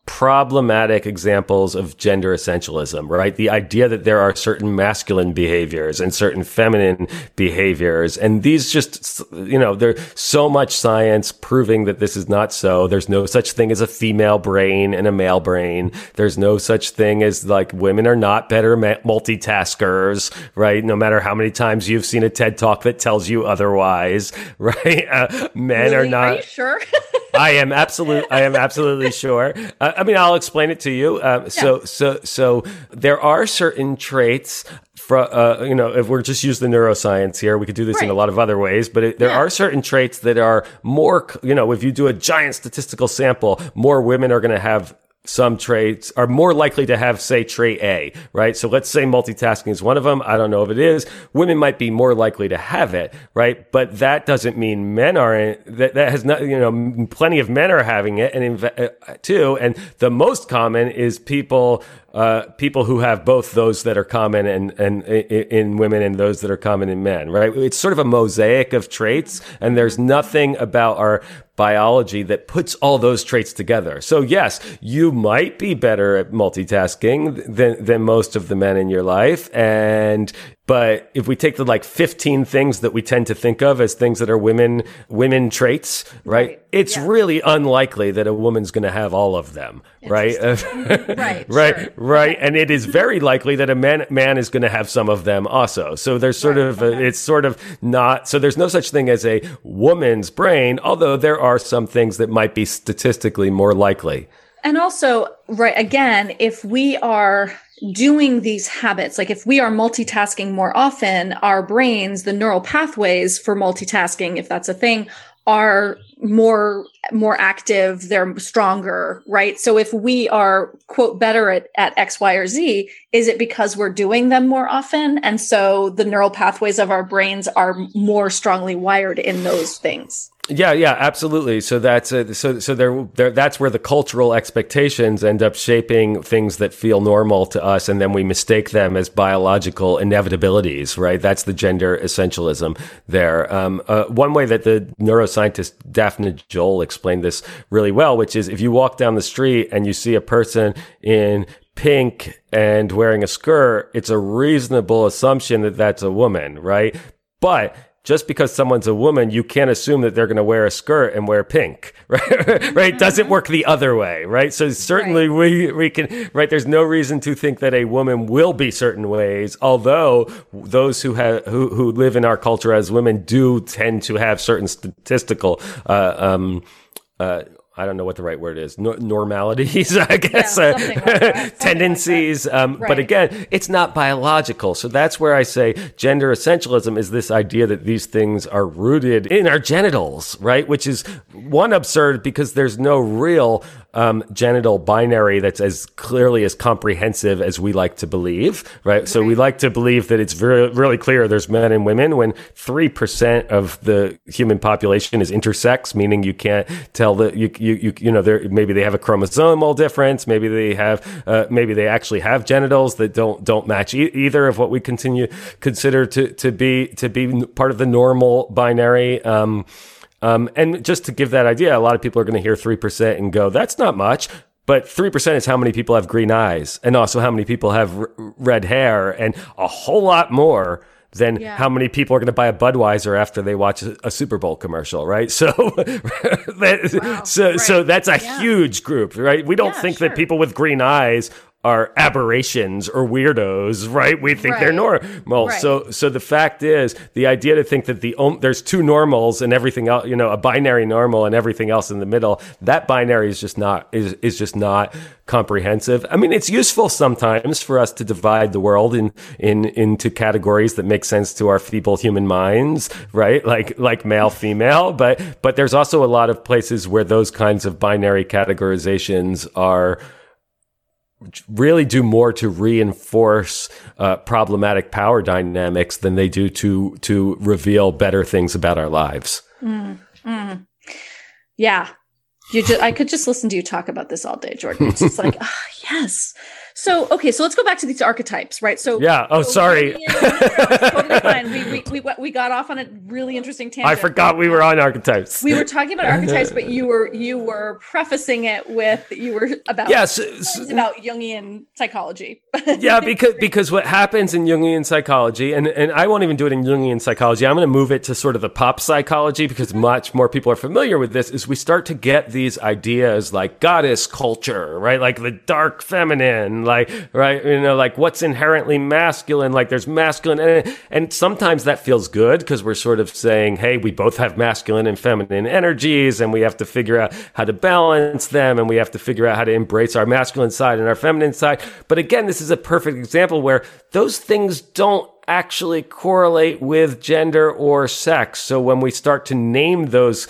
problematic examples of gender essentialism, right? The idea that there are certain masculine behaviors and certain feminine behaviors. And these just, you know, there's so much science proving that this is not so. There's no such thing as a female brain and a male brain. There's no such thing as like women are not better multitaskers, right? No matter how many times you've seen a TED talk that tells you otherwise, right? Uh, men really? are not. Are you sure? I am absolute. I am absolutely sure. Uh, I mean, I'll explain it to you. Um, so, yeah. so, so there are certain traits. For, uh, you know, if we're just use the neuroscience here, we could do this right. in a lot of other ways. But it, there yeah. are certain traits that are more. You know, if you do a giant statistical sample, more women are going to have some traits are more likely to have, say, trait A, right? So let's say multitasking is one of them. I don't know if it is. Women might be more likely to have it, right? But that doesn't mean men aren't, that, that has not, you know, plenty of men are having it and uh, too. And the most common is people uh, people who have both those that are common and, and in women and those that are common in men, right? It's sort of a mosaic of traits, and there's nothing about our biology that puts all those traits together. So yes, you might be better at multitasking than, than most of the men in your life. And, but if we take the like 15 things that we tend to think of as things that are women, women traits, right? right. It's yeah. really unlikely that a woman's going to have all of them, right? right. right. Sure. Right. And it is very likely that a man, man is going to have some of them also. So there's sort right. of, okay. it's sort of not, so there's no such thing as a woman's brain, although there are some things that might be statistically more likely. And also, right, again, if we are doing these habits, like if we are multitasking more often, our brains, the neural pathways for multitasking, if that's a thing, are more more active they're stronger right? So if we are quote better at, at x y or z is it because we're doing them more often? And so the neural pathways of our brains are more strongly wired in those things yeah, yeah, absolutely. So that's a, so so there, there that's where the cultural expectations end up shaping things that feel normal to us, and then we mistake them as biological inevitabilities. Right? That's the gender essentialism. There. Um, uh, one way that the neuroscientist Daphna Joel explained this really well, which is if you walk down the street and you see a person in pink and wearing a skirt, it's a reasonable assumption that that's a woman, right? But just because someone's a woman, you can't assume that they're going to wear a skirt and wear pink, right? right? Doesn't work the other way, right? So certainly right. we, we can, right? There's no reason to think that a woman will be certain ways, although those who have, who, who live in our culture as women do tend to have certain statistical, uh, um, uh, I don't know what the right word is. No, normalities, I guess, yeah, like tendencies. Like um, right. But again, it's not biological. So that's where I say gender essentialism is this idea that these things are rooted in our genitals, right? Which is one absurd because there's no real um, genital binary that's as clearly as comprehensive as we like to believe, right? right? So we like to believe that it's very, really clear there's men and women when 3% of the human population is intersex, meaning you can't tell that you, you, you, you know, maybe they have a chromosomal difference. Maybe they have, uh, maybe they actually have genitals that don't, don't match e- either of what we continue consider to, to be, to be part of the normal binary. Um, um, and just to give that idea, a lot of people are going to hear 3% and go, that's not much. But 3% is how many people have green eyes and also how many people have r- red hair and a whole lot more than yeah. how many people are going to buy a Budweiser after they watch a, a Super Bowl commercial, right? So, that, wow. so, right. so that's a yeah. huge group, right? We don't yeah, think sure. that people with green eyes are aberrations or weirdos, right? We think right. they're normal. Right. So, so the fact is, the idea to think that the there's two normals and everything else, you know, a binary normal and everything else in the middle, that binary is just not is is just not comprehensive. I mean, it's useful sometimes for us to divide the world in in into categories that make sense to our feeble human minds, right? Like like male, female, but but there's also a lot of places where those kinds of binary categorizations are really do more to reinforce uh, problematic power dynamics than they do to to reveal better things about our lives. Mm, mm. Yeah, you just, I could just listen to you talk about this all day, Jordan. It's just like, oh, yes, so okay, so let's go back to these archetypes, right? So yeah. Oh, so sorry. totally fine. We, we, we, we got off on a really interesting tangent. I forgot we were on archetypes. We were talking about archetypes, but you were you were prefacing it with you were about yes yeah, about Jungian psychology. yeah, because because what happens in Jungian psychology, and and I won't even do it in Jungian psychology. I'm going to move it to sort of the pop psychology because much more people are familiar with this. Is we start to get these ideas like goddess culture, right? Like the dark feminine like right you know like what's inherently masculine like there's masculine and, and sometimes that feels good because we're sort of saying hey we both have masculine and feminine energies and we have to figure out how to balance them and we have to figure out how to embrace our masculine side and our feminine side but again this is a perfect example where those things don't actually correlate with gender or sex. So when we start to name those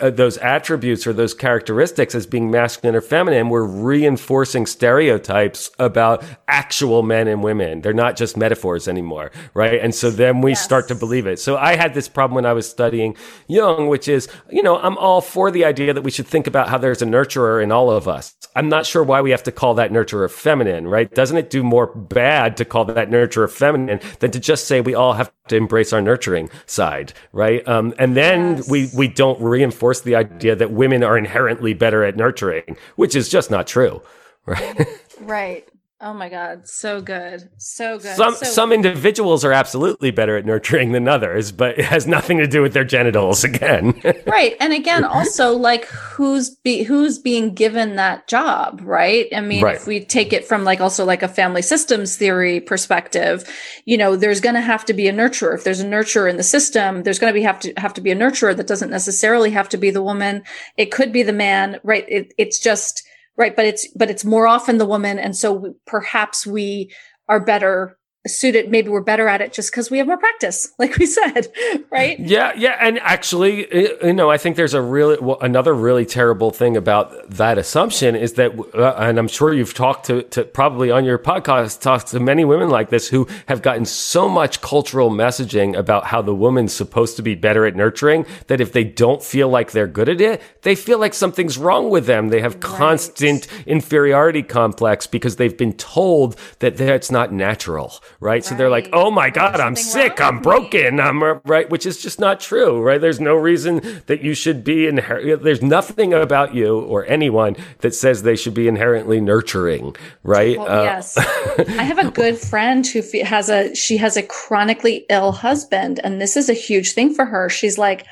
uh, those attributes or those characteristics as being masculine or feminine, we're reinforcing stereotypes about actual men and women. They're not just metaphors anymore, right? And so then we yes. start to believe it. So I had this problem when I was studying Jung, which is, you know, I'm all for the idea that we should think about how there's a nurturer in all of us. I'm not sure why we have to call that nurturer feminine, right? Doesn't it do more bad to call that nurturer feminine than to just say we all have to embrace our nurturing side, right? Um, and then yes. we we don't reinforce the idea that women are inherently better at nurturing, which is just not true, right? right. Oh my God, so good, so good. Some so some individuals are absolutely better at nurturing than others, but it has nothing to do with their genitals. Again, right, and again, also like who's be who's being given that job, right? I mean, right. if we take it from like also like a family systems theory perspective, you know, there's going to have to be a nurturer. If there's a nurturer in the system, there's going to be have to have to be a nurturer that doesn't necessarily have to be the woman. It could be the man, right? It, it's just right but it's but it's more often the woman and so perhaps we are better suited maybe we're better at it just because we have more practice like we said right? Yeah yeah and actually you know i think there's a really well, another really terrible thing about that assumption is that uh, and i'm sure you've talked to, to probably on your podcast talked to many women like this who have gotten so much cultural messaging about how the woman's supposed to be better at nurturing that if they don't feel like they're good at it they feel like something's wrong with them. They have constant inferiority complex because they've been told that that's not natural right? So they're like, "Oh my god, I'm sick, I'm broken, me. I'm right," which is just not true, right? There's no reason that you should be inher- there's nothing about you or anyone that says they should be inherently nurturing, right? Well, uh, yes. I have a good friend who has a she has a chronically ill husband and this is a huge thing for her. She's like,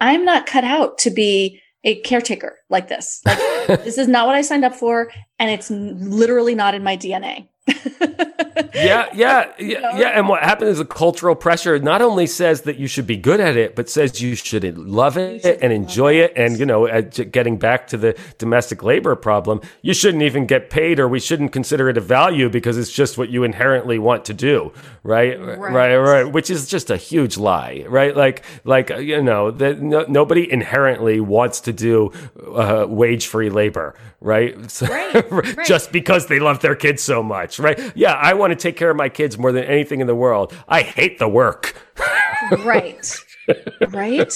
"I'm not cut out to be a caretaker like this. Like this is not what I signed up for and it's literally not in my DNA." yeah, yeah, yeah, yeah. And what happens is the cultural pressure not only says that you should be good at it, but says you should love it should and enjoy it. it. And, you know, getting back to the domestic labor problem, you shouldn't even get paid or we shouldn't consider it a value because it's just what you inherently want to do. Right. Right. Right. right. Which is just a huge lie. Right. Like, like, you know, that no, nobody inherently wants to do uh, wage free labor. Right. So, right. right. just because they love their kids so much. Right. Yeah. I want to take care of my kids more than anything in the world. I hate the work. right. Right.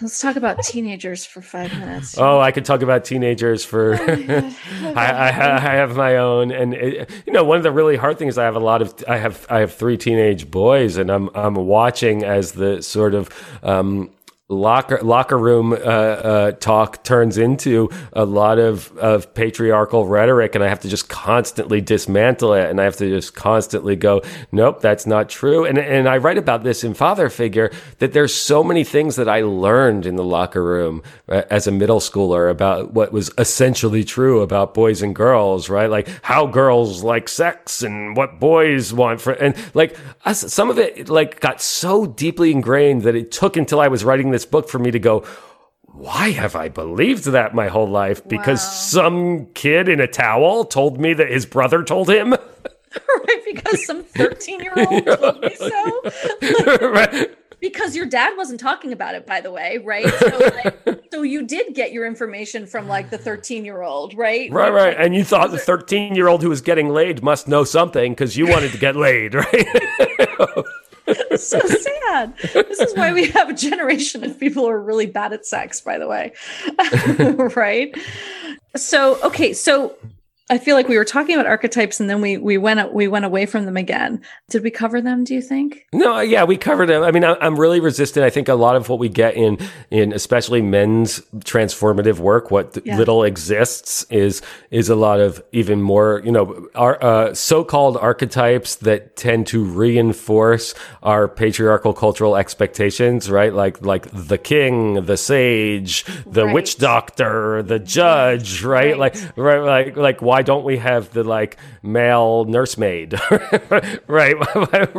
Let's talk about teenagers for five minutes. Oh, I could talk about teenagers for. Oh I, I, I, have my own, and it, you know, one of the really hard things I have a lot of. I have I have three teenage boys, and I'm I'm watching as the sort of um, locker locker room uh, uh, talk turns into a lot of of patriarchal rhetoric, and I have to just constantly dismantle it, and I have to just constantly go, nope, that's not true. And and I write about this in Father Figure that there's so many things that I learned in the locker room uh, as a middle schooler about what was essentially true about boys and girls, right? Like how girls like sex and what boys want for, and like some of it like got so deeply ingrained that it took until I was writing this this book for me to go, why have I believed that my whole life? Because wow. some kid in a towel told me that his brother told him. right, because some 13 year old told me so. right. Because your dad wasn't talking about it, by the way, right? So, like, so you did get your information from like the 13 year old, right? Right, right. And you thought the 13 year old who was getting laid must know something because you wanted to get laid, right? so sad. This is why we have a generation of people who are really bad at sex, by the way. right? So, okay, so I feel like we were talking about archetypes and then we we went we went away from them again. Did we cover them? Do you think? No, yeah, we covered them. I mean, I'm really resistant. I think a lot of what we get in in especially men's transformative work, what yeah. little exists, is is a lot of even more, you know, our uh, so-called archetypes that tend to reinforce our patriarchal cultural expectations, right? Like like the king, the sage, the right. witch doctor, the judge, right? right? Like right, like like why why don't we have the like male nursemaid? right. right. Why don't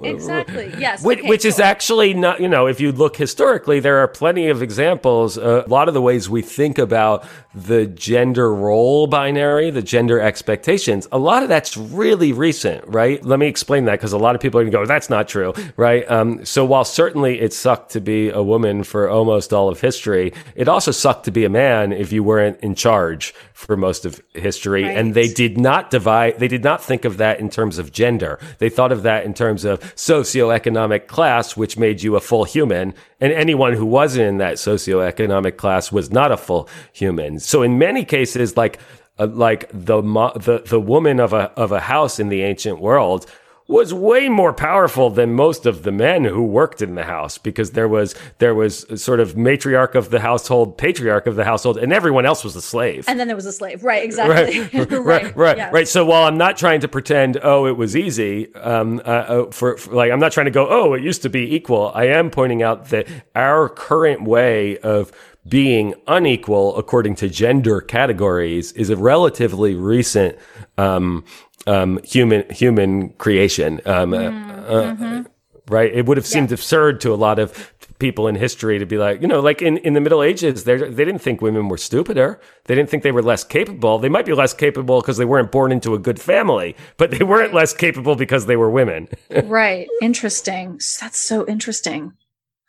we? Exactly. Yes. Which, okay, which cool. is actually not, you know, if you look historically, there are plenty of examples. Uh, a lot of the ways we think about the gender role binary, the gender expectations, a lot of that's really recent, right? Let me explain that because a lot of people are going to go, that's not true, right? Um, so while certainly it sucked to be a woman for almost all of history, it also sucked to be a man if you weren't in charge for most of history. Right. And they did not divide, they did not think of that in terms of gender. They thought of that in terms of socioeconomic class, which made you a full human. And anyone who wasn't in that socioeconomic class was not a full human. So in many cases, like, uh, like the, the the woman of a of a house in the ancient world was way more powerful than most of the men who worked in the house because there was there was sort of matriarch of the household, patriarch of the household, and everyone else was a slave. And then there was a slave, right? Exactly. Right, right, right, right, yes. right. So while I'm not trying to pretend, oh, it was easy, um, uh, uh, for, for like I'm not trying to go, oh, it used to be equal. I am pointing out that our current way of being unequal according to gender categories is a relatively recent um, um, human human creation. Um, mm, uh, mm-hmm. right? It would have seemed yeah. absurd to a lot of people in history to be like, you know, like in, in the Middle Ages, they they didn't think women were stupider. They didn't think they were less capable. They might be less capable because they weren't born into a good family, but they weren't less capable because they were women. right. Interesting. That's so interesting.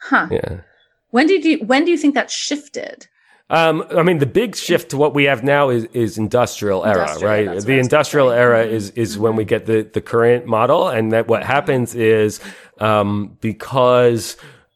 Huh. Yeah. When did you when do you think that shifted? Um, I mean, the big shift to what we have now is, is industrial era, industrial, right? The industrial era is is mm-hmm. when we get the the current model, and that what happens is um, because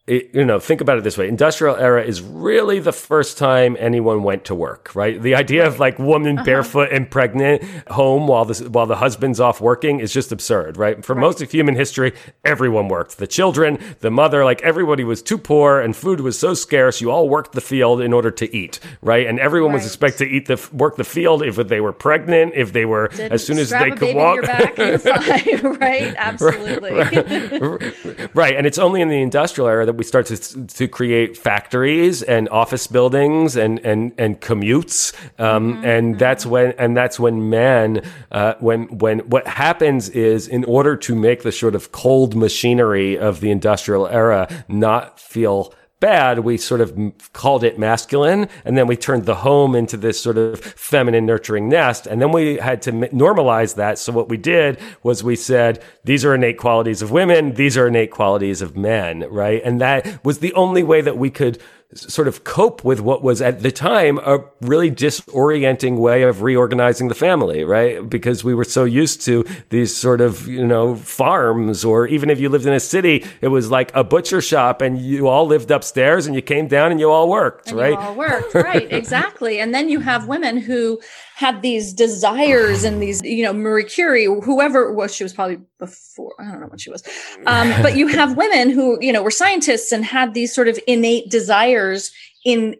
it, you know, think about it this way. Industrial era is really the first time anyone went to work, right? The idea of like woman uh-huh. barefoot and pregnant home while the, while the husband's off working is just absurd, right? For right. most of human history, everyone worked. The children, the mother, like everybody was too poor and food was so scarce. You all worked the field in order to eat, right? And everyone right. was expected to eat the, work the field if they were pregnant, if they were, Didn't as soon as they could walk. right? Absolutely. Right. right. And it's only in the industrial era that we start to to create factories and office buildings and and and commutes, um, mm-hmm. and that's when and that's when men uh, when when what happens is in order to make the sort of cold machinery of the industrial era not feel bad, we sort of called it masculine. And then we turned the home into this sort of feminine nurturing nest. And then we had to normalize that. So what we did was we said, these are innate qualities of women. These are innate qualities of men. Right. And that was the only way that we could sort of cope with what was at the time a really disorienting way of reorganizing the family, right? Because we were so used to these sort of, you know, farms, or even if you lived in a city, it was like a butcher shop and you all lived upstairs and you came down and you all worked, and right? all worked, right, exactly. And then you have women who had these desires and these, you know, Marie Curie, whoever was, she was probably before, I don't know what she was. Um, but you have women who, you know, were scientists and had these sort of innate desires in,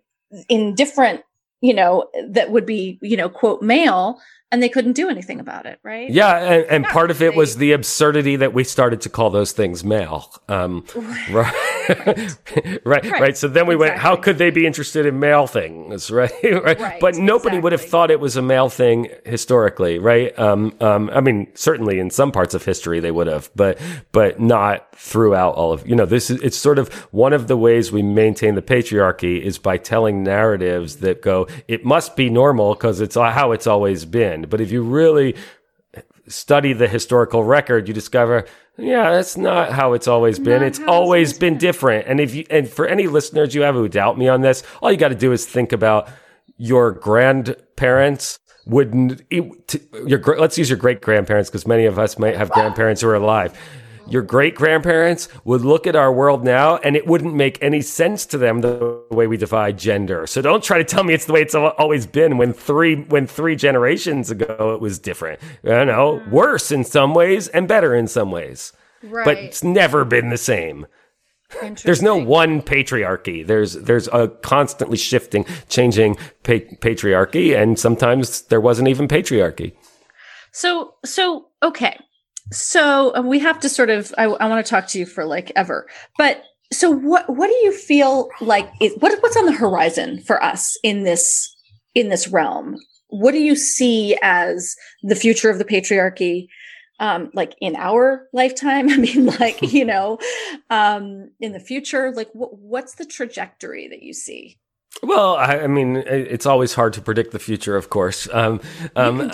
in different, you know, that would be, you know, quote, male and they couldn't do anything about it, right? Yeah, and, and yeah, part of it was the absurdity that we started to call those things male. Um, right. Right. right. right, So then we exactly. went, how could they be interested in male things, right? right. right. But nobody exactly. would have thought it was a male thing historically, right? Um, um, I mean, certainly in some parts of history they would have, but but not throughout all of. You know, this is it's sort of one of the ways we maintain the patriarchy is by telling narratives that go, it must be normal because it's how it's always been. But if you really study the historical record, you discover, yeah, that's not how it's always been. Not it's always been different. And if you, and for any listeners you have who doubt me on this, all you got to do is think about your grandparents wouldn't your let's use your great grandparents because many of us might have grandparents who are alive your great grandparents would look at our world now and it wouldn't make any sense to them the way we divide gender. So don't try to tell me it's the way it's always been when three when three generations ago it was different. You know, mm-hmm. worse in some ways and better in some ways. Right. But it's never been the same. There's no one patriarchy. There's there's a constantly shifting, changing pa- patriarchy, and sometimes there wasn't even patriarchy. So so okay. So uh, we have to sort of. I, I want to talk to you for like ever, but so what? What do you feel like? Is, what what's on the horizon for us in this in this realm? what do you see as the future of the patriarchy um, like in our lifetime i mean like you know um, in the future like wh- what's the trajectory that you see well, I, I, mean, it's always hard to predict the future, of course. Um, um,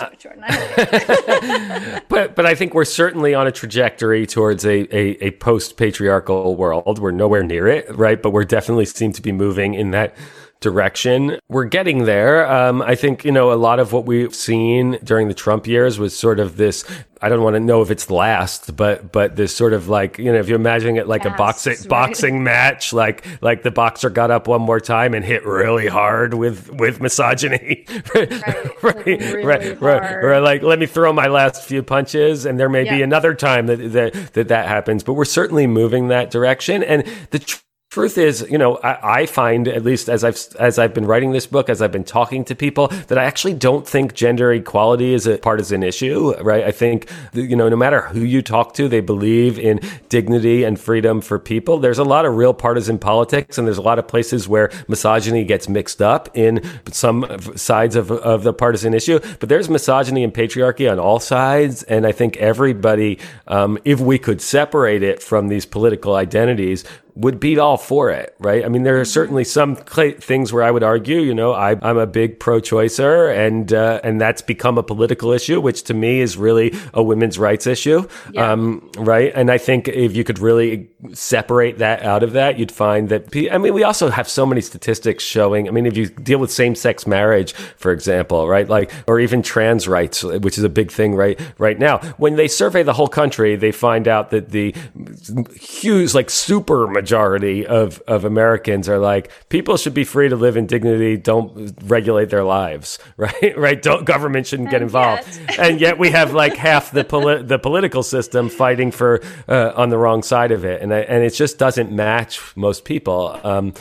but but I think we're certainly on a trajectory towards a, a, a post patriarchal world. We're nowhere near it, right? But we're definitely seem to be moving in that direction. We're getting there. Um, I think, you know, a lot of what we've seen during the Trump years was sort of this. I don't want to know if it's last, but but this sort of like you know if you're imagining it like a boxing right? boxing match, like like the boxer got up one more time and hit really hard with with misogyny, right, right, right, really right, right, like let me throw my last few punches, and there may yeah. be another time that, that that that happens, but we're certainly moving that direction, and the. Tr- truth is, you know, I, I, find at least as I've as I've been writing this book, as I've been talking to people, that I actually don't think gender equality is a partisan issue. Right? I think you know, no matter who you talk to, they believe in dignity and freedom for people. There's a lot of real partisan politics, and there's a lot of places where misogyny gets mixed up in some sides of of the partisan issue. But there's misogyny and patriarchy on all sides, and I think everybody, um, if we could separate it from these political identities, would be all for it, right? I mean, there are mm-hmm. certainly some cl- things where I would argue, you know, I, am a big pro-choicer, and uh, and that's become a political issue, which to me is really a women's rights issue, yeah. um, right? And I think if you could really separate that out of that, you'd find that. I mean, we also have so many statistics showing. I mean, if you deal with same-sex marriage, for example, right, like, or even trans rights, which is a big thing right right now, when they survey the whole country, they find out that the huge, like, super majority of, of Americans are like, people should be free to live in dignity. Don't regulate their lives, right? right? Don't government shouldn't get involved. And yet we have like half the poli- the political system fighting for uh, on the wrong side of it, and and it just doesn't match most people. Um,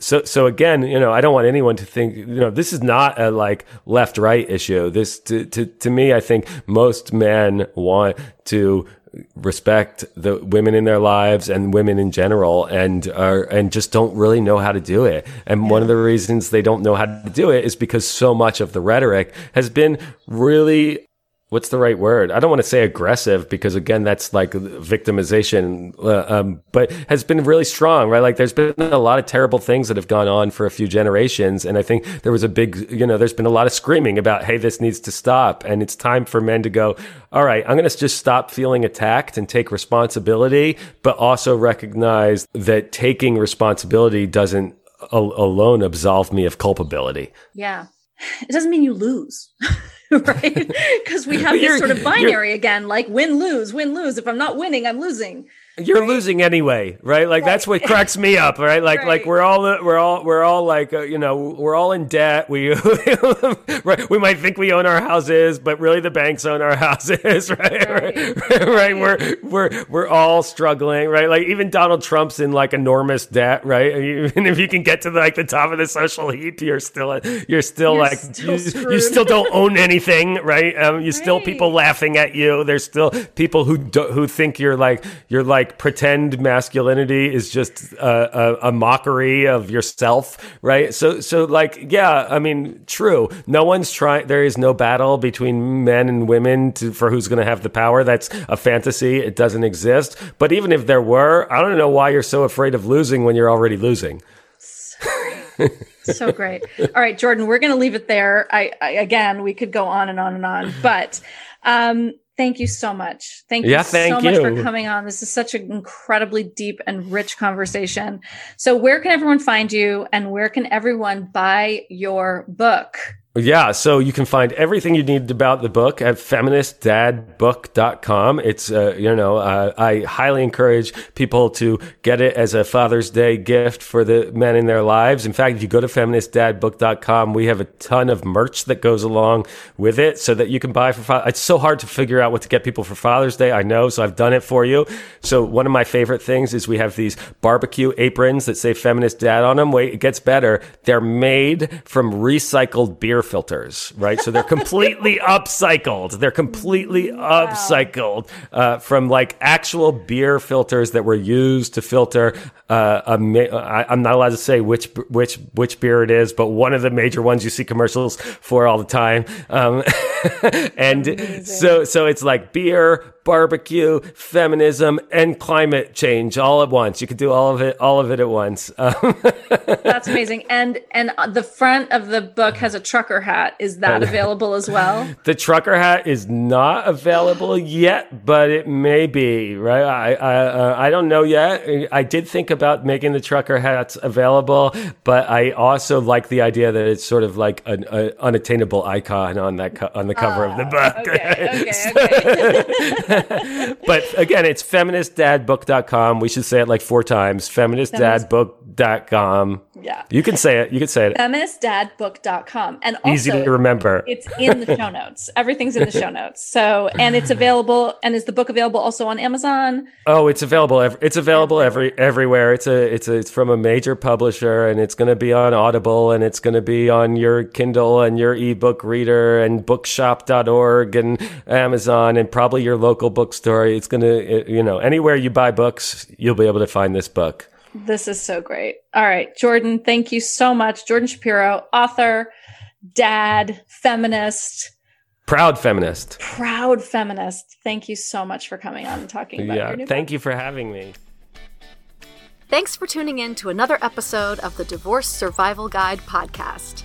so so again, you know, I don't want anyone to think, you know, this is not a like left right issue. This to to to me, I think most men want to respect the women in their lives and women in general and are and just don't really know how to do it. And yeah. one of the reasons they don't know how to do it is because so much of the rhetoric has been really what's the right word? I don't want to say aggressive because again, that's like victimization, uh, um, but has been really strong, right? Like there's been a lot of terrible things that have gone on for a few generations. And I think there was a big, you know, there's been a lot of screaming about, Hey, this needs to stop. And it's time for men to go, all right, I'm going to just stop feeling attacked and take responsibility, but also recognize that taking responsibility doesn't alone absolve me of culpability. Yeah. It doesn't mean you lose. right? Because we have this sort of binary again, like win, lose, win, lose. If I'm not winning, I'm losing. You're right? losing anyway, right? Like right. that's what cracks me up, right? Like right. like we're all we're all we're all like uh, you know we're all in debt. We right? We might think we own our houses, but really the banks own our houses, right? Right. We're we're we're all struggling, right? Like even Donald Trump's in like enormous debt, right? Even if you can get to like the top of the social heap, you're still you're still you're like still you, you, still don't own anything, right? Um, you still people laughing at you. There's still people who do, who think you're like you're like like pretend masculinity is just a, a, a, mockery of yourself, right? So, so like, yeah, I mean, true. No one's trying. There is no battle between men and women to, for who's going to have the power. That's a fantasy. It doesn't exist. But even if there were, I don't know why you're so afraid of losing when you're already losing. so great. All right, Jordan, we're going to leave it there. I, I, again, we could go on and on and on, but um, Thank you so much. Thank you thank so much for coming on. This is such an incredibly deep and rich conversation. So, where can everyone find you and where can everyone buy your book? Yeah, so you can find everything you need about the book at feministdadbook.com. It's, uh, you know, uh, I highly encourage people to get it as a Father's Day gift for the men in their lives. In fact, if you go to feministdadbook.com, we have a ton of merch that goes along with it so that you can buy for. It's so hard to figure out what to get people for Father's Day. I know, so I've done it for you. So one of my favorite things is we have these barbecue aprons that say feminist dad on them. Wait, it gets better. They're made from recycled beer filters, right? So they're completely upcycled. They're completely wow. upcycled uh, from like actual beer filters that were used to filter. Uh, I, am not allowed to say which which which beer it is, but one of the major ones you see commercials for all the time. Um, and Amazing. so so it's like beer, barbecue, feminism, and climate change all at once. You could do all of it, all of it at once. That's amazing. And and the front of the book has a trucker hat. Is that available as well? The trucker hat is not available yet, but it may be. Right? I I, uh, I don't know yet. I did think about making the trucker hats available, but I also like the idea that it's sort of like an unattainable icon on that co- on the cover of the ah, book. Okay, okay, okay. but again, it's feministdadbook.com. We should say it like four times. Feministdadbook.com. Yeah. You can say it. You can say it. Feministdadbook.com. And also, easy to remember. It's in the show notes. Everything's in the show notes. So, and it's available. And is the book available also on Amazon? Oh, it's available. It's available every everywhere. It's a it's a it's from a major publisher, and it's going to be on Audible, and it's going to be on your Kindle and your ebook reader, and Bookshop.org, and Amazon, and probably your local bookstore. It's going to you know anywhere you buy books, you'll be able to find this book. This is so great. All right, Jordan, thank you so much. Jordan Shapiro, author, dad, feminist, proud feminist. Proud feminist. Thank you so much for coming on and talking about yeah, thank book. you for having me. Thanks for tuning in to another episode of the Divorce Survival Guide podcast.